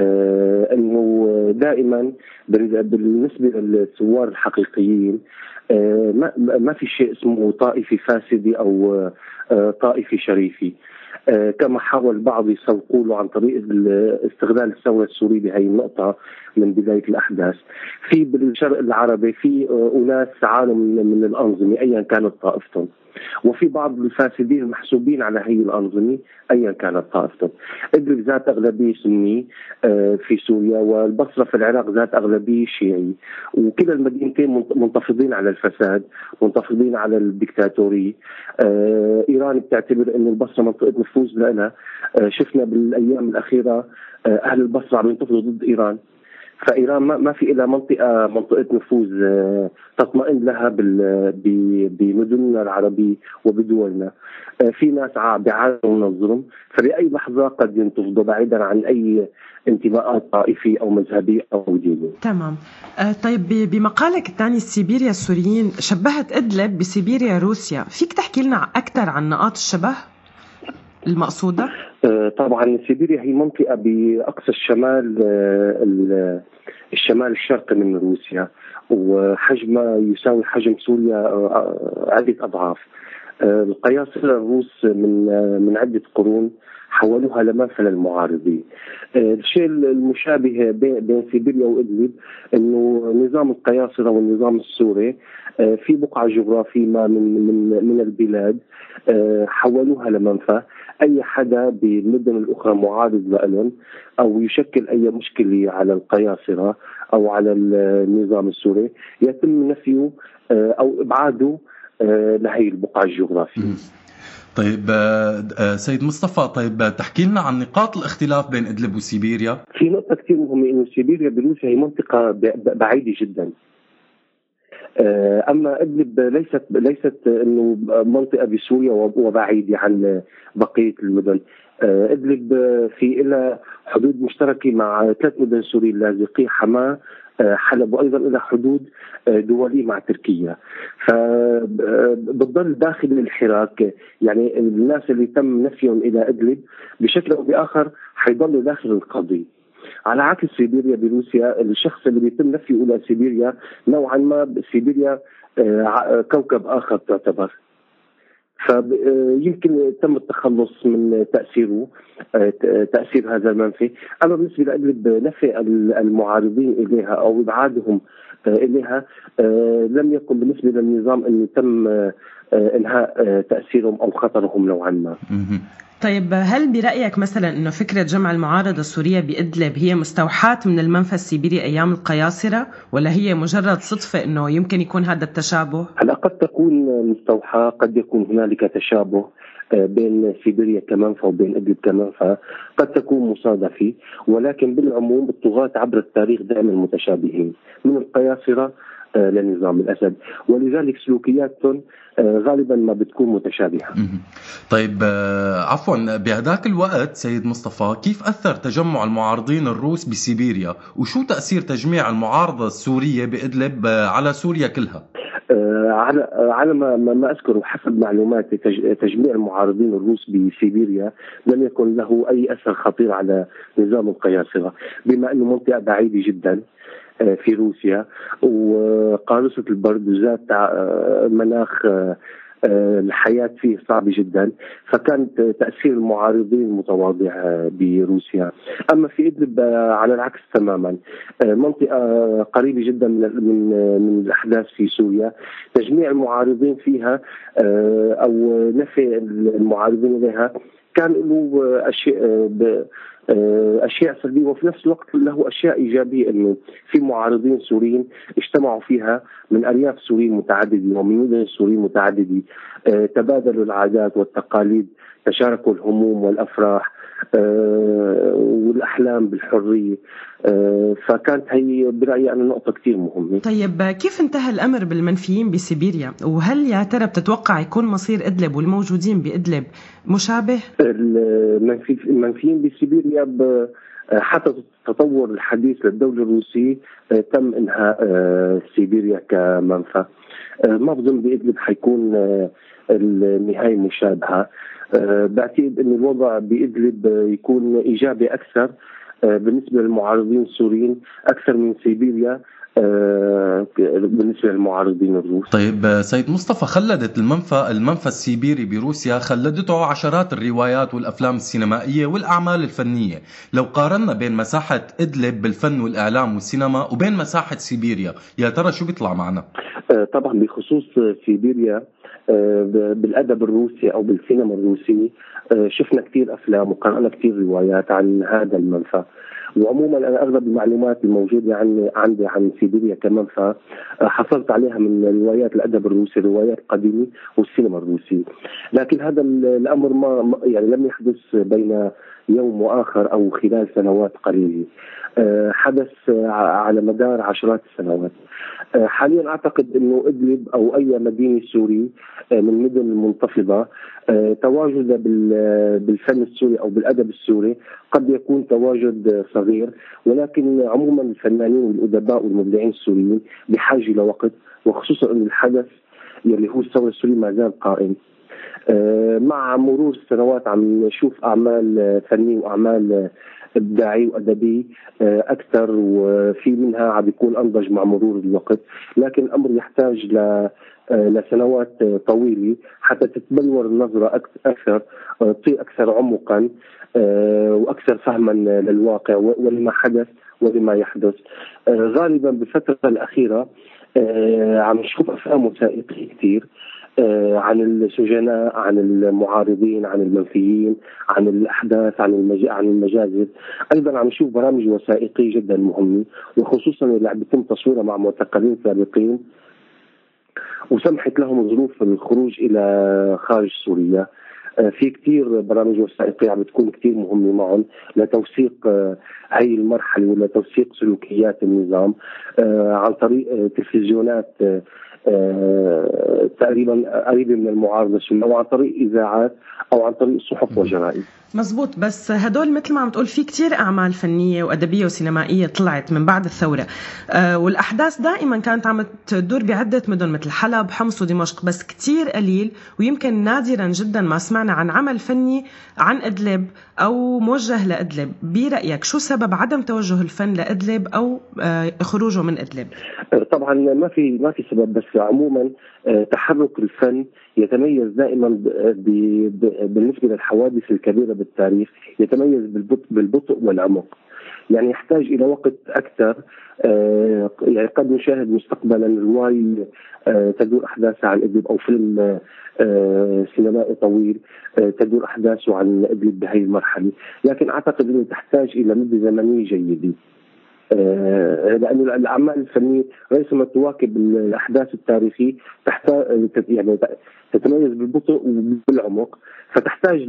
آه إنه دائما بال- بالنسبة للثوار الحقيقيين ما ما في شيء اسمه طائفي فاسدي أو آه طائفي شريفي آه كما حاول البعض يسوقوا له عن طريق ال- استغلال الثورة السوريه بهي النقطة من بداية الأحداث. في بالشرق العربي في آه أناس من, من الأنظمة ايا كانت طائفتهم. وفي بعض الفاسدين المحسوبين على هي الأنظمة ايا كانت طائفتهم. ادلب ذات أغلبية سني آه، في سوريا والبصرة في العراق ذات أغلبية شيعي وكلا المدينتين منت- منتفضين على الفساد منتفضين على الدكتاتورية. آه، إيران بتعتبر انه البصرة منطقة نفوذ لها آه، شفنا بالأيام الأخيرة آه، أهل البصرة عم ينتفضوا ضد إيران. فإيران ما في إلا منطقه منطقة نفوذ آه، تطمئن لها بمدننا العربيه وبدولنا. آه، في ناس بيعانوا من الظلم. فبأي لحظة قد ينتفضوا بعيدا عن أي انتماءات طائفيه أو مذهبيه أو دينيه تمام. آه، طيب بمقالك الثاني سيبيريا السوريين شبهت إدلب بسيبيريا روسيا. فيك تحكي لنا أكثر عن نقاط الشبه؟ المقصودة؟ آه، طبعا سيبيريا هي منطقة بأقصى الشمال آه، ال- الشمال الشرقي من روسيا وحجمها يساوي حجم سوريا آه، عدة أضعاف القياصرة الروس من من عدة قرون حولوها لمنفى للمعارضين آه، الشيء المشابه بين سيبيريا وإدلب أنه نظام القياصرة والنظام السوري آه، في بقعة جغرافية ما من من من البلاد آه، حولوها لمنفى. أي حدا بالمدن الأخرى معارض لهم أو يشكل أي مشكلة على القياصرة أو على النظام السوري يتم نفيه أو إبعاده آه، لهي البقعة الجغرافية. طيب آه، آه، سيد مصطفى طيب آه، تحكي لنا عن نقاط الاختلاف بين إدلب وسيبيريا في نقطة كثير مهمة إنه سيبيريا بروسيا هي منطقة ب- ب- بعيدة جدا. أما إدلب ليست ليست إنه منطقة بسوريا وب- وبعيدة عن بقية المدن. إدلب في إلى حدود مشتركة مع ثلاث مدن سورية اللاذقية حماة آه، حلب وأيضا لها حدود آه، دوليه مع تركيا. فبتضل داخل الحراك يعني الناس اللي تم نفيهم إلى أدلب بشكل أو بآخر حيضلوا داخل القضية على عكس سيبيريا بروسيا الشخص اللي بيتم نفيه إلى سيبيريا نوعا ما سيبيريا آه، كوكب آخر تعتبر. فيمكن تم التخلص من تأثيره آه، تأثير هذا المنفي، أما بالنسبة لادلب نفي ال- المعارضين إليها أو إبعادهم آه، إليها آه، لم يكن بالنسبة للنظام انه تم إنهاء تأثيرهم أو خطرهم نوعا ما. طيب هل برأيك مثلا أنه فكرة جمع المعارضة السورية بإدلب هي مستوحاة من المنفى السيبيري أيام القياصرة ولا هي مجرد صدفة أنه يمكن يكون هذا التشابه؟ هلا قد تكون مستوحاة قد يكون هنالك تشابه آه، بين سيبيريا كمنفى وبين إدلب كمنفى قد تكون مصادفة ولكن بالعموم الطغاة عبر التاريخ دائما متشابهين من القياصرة آه، لنظام الأسد. ولذلك سلوكياتهم آه، غالبا ما بتكون متشابهة. طيب آه، عفوا بهذاك الوقت سيد مصطفى كيف أثر تجمع المعارضين الروس بسيبيريا؟ وشو تأثير تجميع المعارضة السورية بإدلب آه، على سوريا كلها؟ آه، على آه، على ما ما أذكر حسب معلوماتي تج- تجميع المعارضين الروس بسيبيريا لم يكن له أي أثر خطير على نظام القياصرة بما أنه منطقة بعيدة جدا. آه، في روسيا وقارصة البرد وذات آه، مناخ آه، آه، الحياة فيه صعبة جدا فكانت تأثير المعارضين متواضع بروسيا. أما في إدلب على العكس تماما. منطقة قريبة جدا من من من الأحداث في سوريا. تجميع المعارضين فيها أو نفي المعارضين إليها كان له أشياء ب- أشياء سلبية وفي نفس الوقت له أشياء إيجابية إنه في معارضين سوريين اجتمعوا فيها من أرياف سوريين متعدده ومن مدن سوريين متعددة. آه، تبادلوا العادات والتقاليد. تشاركوا الهموم والأفراح آه، والأحلام بالحرية آه، فكانت هي برأيي أنا نقطة كثير مهمة. طيب كيف انتهى الأمر بالمنفيين بسيبيريا؟ وهل يا ترى بتتوقع يكون مصير إدلب والموجودين بإدلب مشابه؟ المنفي- المنفيين بسيبيريا حتى التطور الحديث للدولة الروسية آه، تم إنهاء سيبيريا كمنفى. ما بظن بإدلب حيكون النهاية مشابهة آه، بعتقد أن الوضع بإدلب آه، يكون إيجابي أكثر آه، بالنسبة للمعارضين السوريين أكثر من سيبيريا. آه، بالنسبة للمعارضين الروس. طيب آه، سيد مصطفى خلدت المنفى المنفى السيبيري بروسيا خلدته عشرات الروايات والأفلام السينمائية والأعمال الفنية. لو قارنا بين مساحة إدلب بالفن والإعلام والسينما وبين مساحة سيبيريا يا ترى شو بيطلع معنا؟ آه، طبعا بخصوص سيبيريا بالأدب الروسي أو بالسينما الروسي شفنا كثير أفلام وقرأنا كثير روايات عن هذا المنفى. وعموما أنا أغلب المعلومات الموجودة عن عندي عن سيبيريا كمنفى آه، حصلت عليها من روايات الأدب الروسي الروايات القديمه والسينما الروسية. لكن هذا ال- الأمر ما- يعني لم يحدث بين يوم واخر أو خلال سنوات قليلة. آه، حدث آه، على مدار عشرات السنوات. آه، حاليا أعتقد إنه إدلب أو أي مدينة سوري من المدن المنتفضه تواجد بال- بالفن السوري أو بالأدب السوري قد يكون تواجد صغير ولكن عموما الفنانين والأدباء والمبدعين السوريين بحاجة لوقت وخصوصا إنه الحدث يلي هو الثورة السورية ما زال قائم. مع مرور السنوات عم نشوف أعمال آه، فنيه وأعمال آه، ابداعيه وادبيه آه، أكثر وفي منها عم بيكون أنضج مع مرور الوقت. لكن الأمر يحتاج ل آه، لسنوات آه، طويلة حتى تتبلور النظرة أك- أكثر آه، تصير أكثر عمقا آه، وأكثر فهما للواقع ولما حدث ولما يحدث. آه، غالبا بالفترة الأخيرة آه، عم نشوف افلام وثائقية كثير آه، عن السجناء عن المعارضين عن المنفيين عن الأحداث عن المج... عن المجازر أيضا عم نشوف برامج وثائقيه جدا مهمة وخصوصا اللي عم بيتم تصويرها مع معتقلين سابقين. وسمحت لهم ظروف الخروج إلى خارج سوريا. آه، في كثير برامج وثائقية عم بتكون كثير مهمة معهم لتوثيق آه، هي المرحلة ولا توثيق سلوكيات النظام آه، عن طريق آه، تلفزيونات آه، آه، تقريبا قريبة من المعارضة السوريه أو عن طريق إذاعات أو عن طريق صحف وجرائد مزبوط. بس هدول مثل ما عم تقول في كتير أعمال فنية وأدبية وسينمائية طلعت من بعد الثورة. آه والأحداث دائما كانت عم تدور بعدة مدن مثل حلب حمص ودمشق بس كتير قليل ويمكن نادرا جدا ما سمعنا عن عمل فني عن إدلب أو موجه لإدلب. برأيك شو سبب عدم توجه الفن لإدلب أو آه خروجه من إدلب؟ طبعا ما في ما في سبب بس عموما آه، تحرك الفن يتميز دائما بالنسبة للحوادث الكبيرة بالتاريخ يتميز بالبطء, والعمق. يعني يحتاج إلى وقت أكثر يعني قد نشاهد مستقبلا روايه آه، تدور احداثها عن ادلب أو فيلم سينمائي طويل تدور أحداثه عن ادلب بهي المرحلة. لكن أعتقد إنه تحتاج إلى مدة زمنية جيدة. لأنه الاعمال الفنيه ريثما تواكب الاحداث التاريخية تحتاج يعني تتميز بالبطء وبالعمق فتحتاج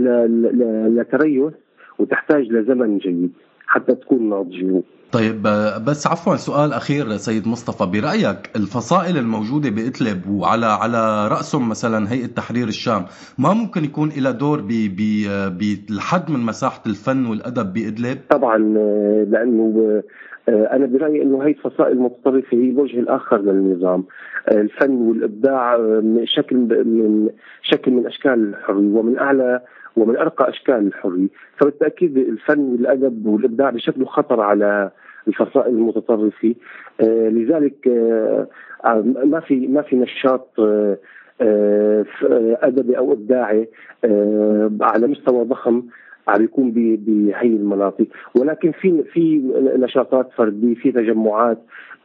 لتريث وتحتاج لزمن جيد حتى تكون ناضجه طيب آه، بس عفوا سؤال أخير سيد مصطفى برأيك الفصائل الموجودة بإدلب وعلى على رأسهم مثلا هيئة تحرير الشام ما ممكن يكون لها دور ب- بالحد من مساحة الفن والأدب بإدلب؟ طبعا آه، لأنه آه، أنا برأيي إنه هي الفصائل المتطرفه هي الوجه الآخر للنظام. آه، الفن والإبداع آه، شكل من شكل من أشكال الحرية ومن أعلى ومن أرقى أشكال الحرية. فبالتأكيد الفن والأدب والإبداع بشكله خطر على الفصائل المتطرفة. آه، لذلك آه، آه، ما في ما في نشاط آه، آه، آه، أدبي أو إبداعي آه، على مستوى ضخم عم بيكون ب- بهي المناطق. ولكن في في نشاطات فردية في تجمعات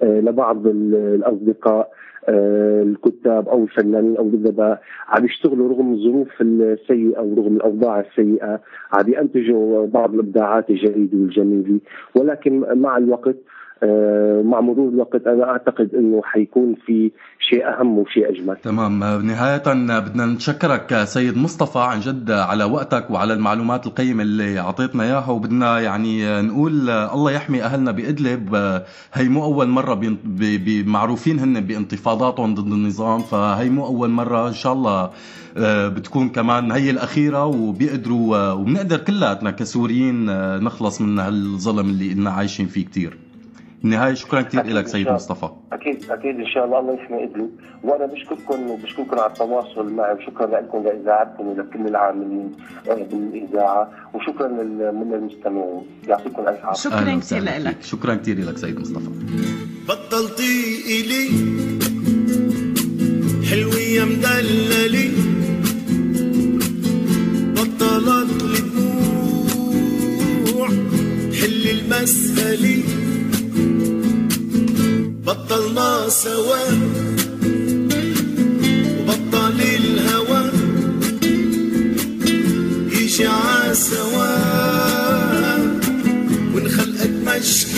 آه، لبعض ال- الأصدقاء آه، الكتاب أو الفنانين أو الادباء عم يشتغلوا رغم الظروف السيئة ورغم الأوضاع السيئة. عم ينتجوا بعض الإبداعات الجديدة والجميلة. ولكن مع الوقت مع مرور الوقت أنا أعتقد إنه حيكون في شيء أهم وشيء أجمل. تمام. نهاية بدنا نتشكرك سيد مصطفى عن جد على وقتك وعلى المعلومات القيمة اللي أعطيتنا إياها وبدنا يعني نقول الله يحمي أهلنا بإدلب هي مو ب- ب- معروفين هن بانتفاضاتهم ضد النظام. فهي مو أول مرة إن شاء الله آه، بتكون كمان هي الأخيرة وبيقدروا آه، وبنقدر كلاتنا كسوريين آه، نخلص من هالظلم اللي إلنا عايشين فيه كتير. النهاية شكرا كثير لك سيد شاء- مصطفى. أكيد أكيد إن شاء الله الله يحمي ادلب وأنا بشكركم وبشكركم على التواصل معي وشكرا لكم لإذاعتكم ولكل العاملين آه، بالإذاعة وشكرا من المستمعين. يعطيكم ألف عافية. أهلاً وسهلاً فيك. شكرا كثير لك سيد مصطفى. بطلتي إلي حلوة يا مدللي بطلت لي دموع حل المسألة بطلنا سوا. وبطل الهوى. يجي عالسوا ونخلقك مشكلة.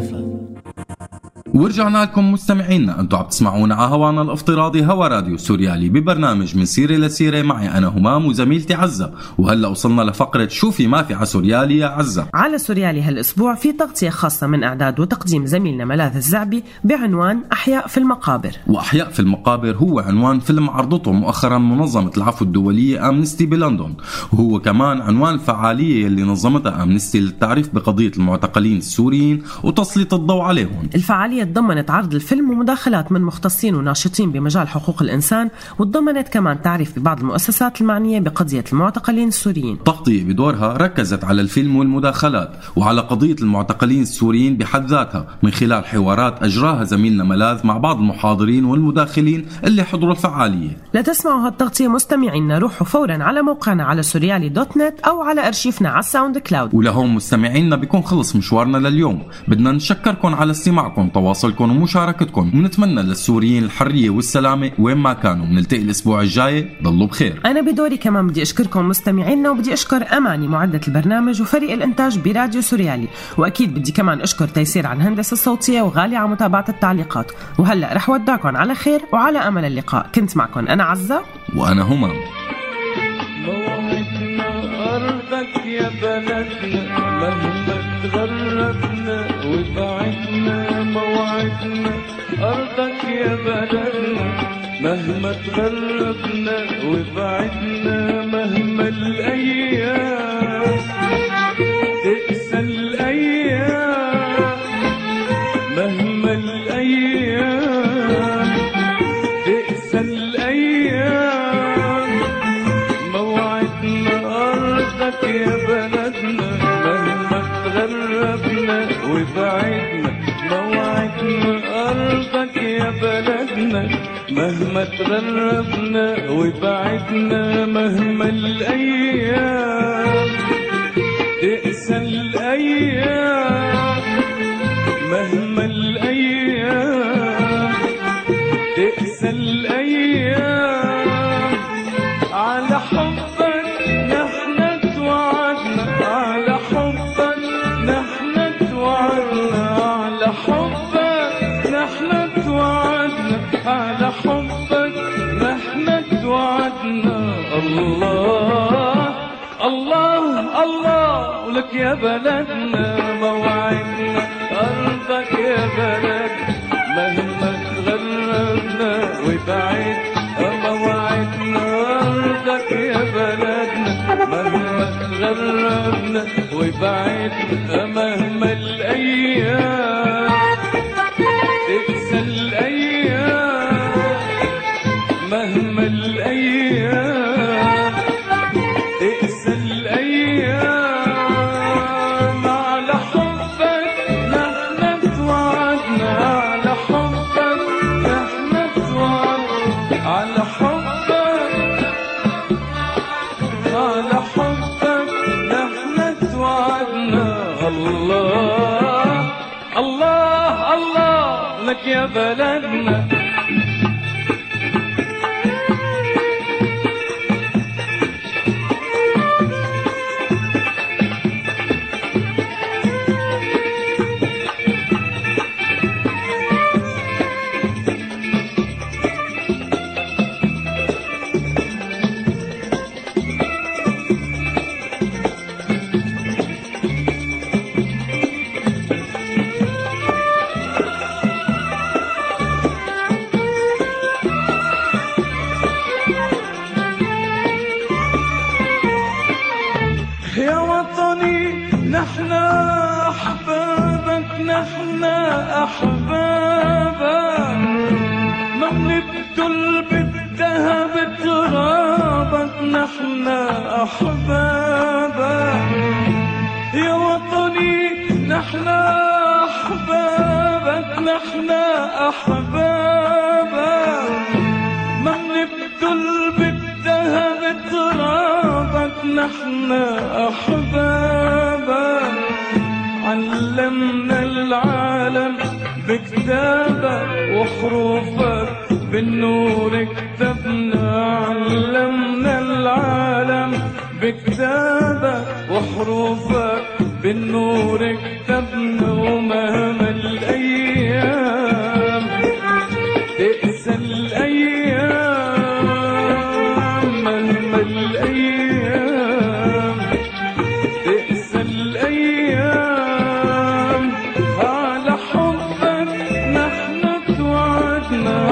شوفي ما في ورجعنا لكم مستمعينا أنتم عم تسمعونا على هوانا الافتراضي هوا راديو سوريالي ببرنامج من سيرة. لسيره معي أنا همام وزميلتي عزة. وهلا وصلنا لفقرة شوفي ما في على سوريالي يا عزة. على سوريالي هالأسبوع في تغطية خاصة من إعداد وتقديم زميلنا ملاذ الزعبي بعنوان أحياء في المقابر. وأحياء في المقابر هو عنوان فيلم عرضته مؤخرا منظمة العفو الدولية امنستي بلندن. وهو كمان عنوان الفعاليه اللي نظمتها امنستي للتعريف بقضية المعتقلين السوريين وتسليط الضوء عليهم. الفعالية تضمنت عرض الفيلم ومداخلات من مختصين وناشطين بمجال حقوق الإنسان وتضمنت كمان تعريف ببعض المؤسسات المعنية بقضية المعتقلين السوريين. التغطية بدورها ركزت على الفيلم والمداخلات وعلى قضية المعتقلين السوريين بحد ذاتها من خلال حوارات أجراها زميلنا ملاذ مع بعض المحاضرين والمداخلين اللي حضروا الفعالية. لتسمعوا هالتغطية مستمعينا روحوا فورا على موقعنا على سوريالي dot net أو على أرشيفنا على الساوند كلاود ولهون مستمعينا بيكون خلص مشوارنا لليوم. بدنا نشكركم على استماعكم. تواصلكم ومشاركتكم. ونتمنى للسوريين الحرية والسلامة وين ما كانوا. بنلتقي الأسبوع الجاي. ضلوا بخير. أنا بدوري كمان بدي أشكركم مستمعينا وبدي أشكر أماني معدة البرنامج وفريق الإنتاج براديو سوريالي. وأكيد بدي كمان أشكر تيسير على الهندسة الصوتية وغالي على متابعة التعليقات. وهلأ رح ودعكم على خير وعلى أمل اللقاء. كنت معكم أنا عزة. وأنا همام. يا بلدنا مهما تغربنا وبعدنا موعدنا أرضك يا بلدنا مهما تغربنا وبعدنا مهما الأيام مهما تغربنا وبعدنا مهما الأيام. بلدنا موعدنا أرضك يا بلد. مهما تغربنا وبعد موعدنا أرضك يا بلدنا. مهما تغربنا وبعد مهما يا بلدنا. No.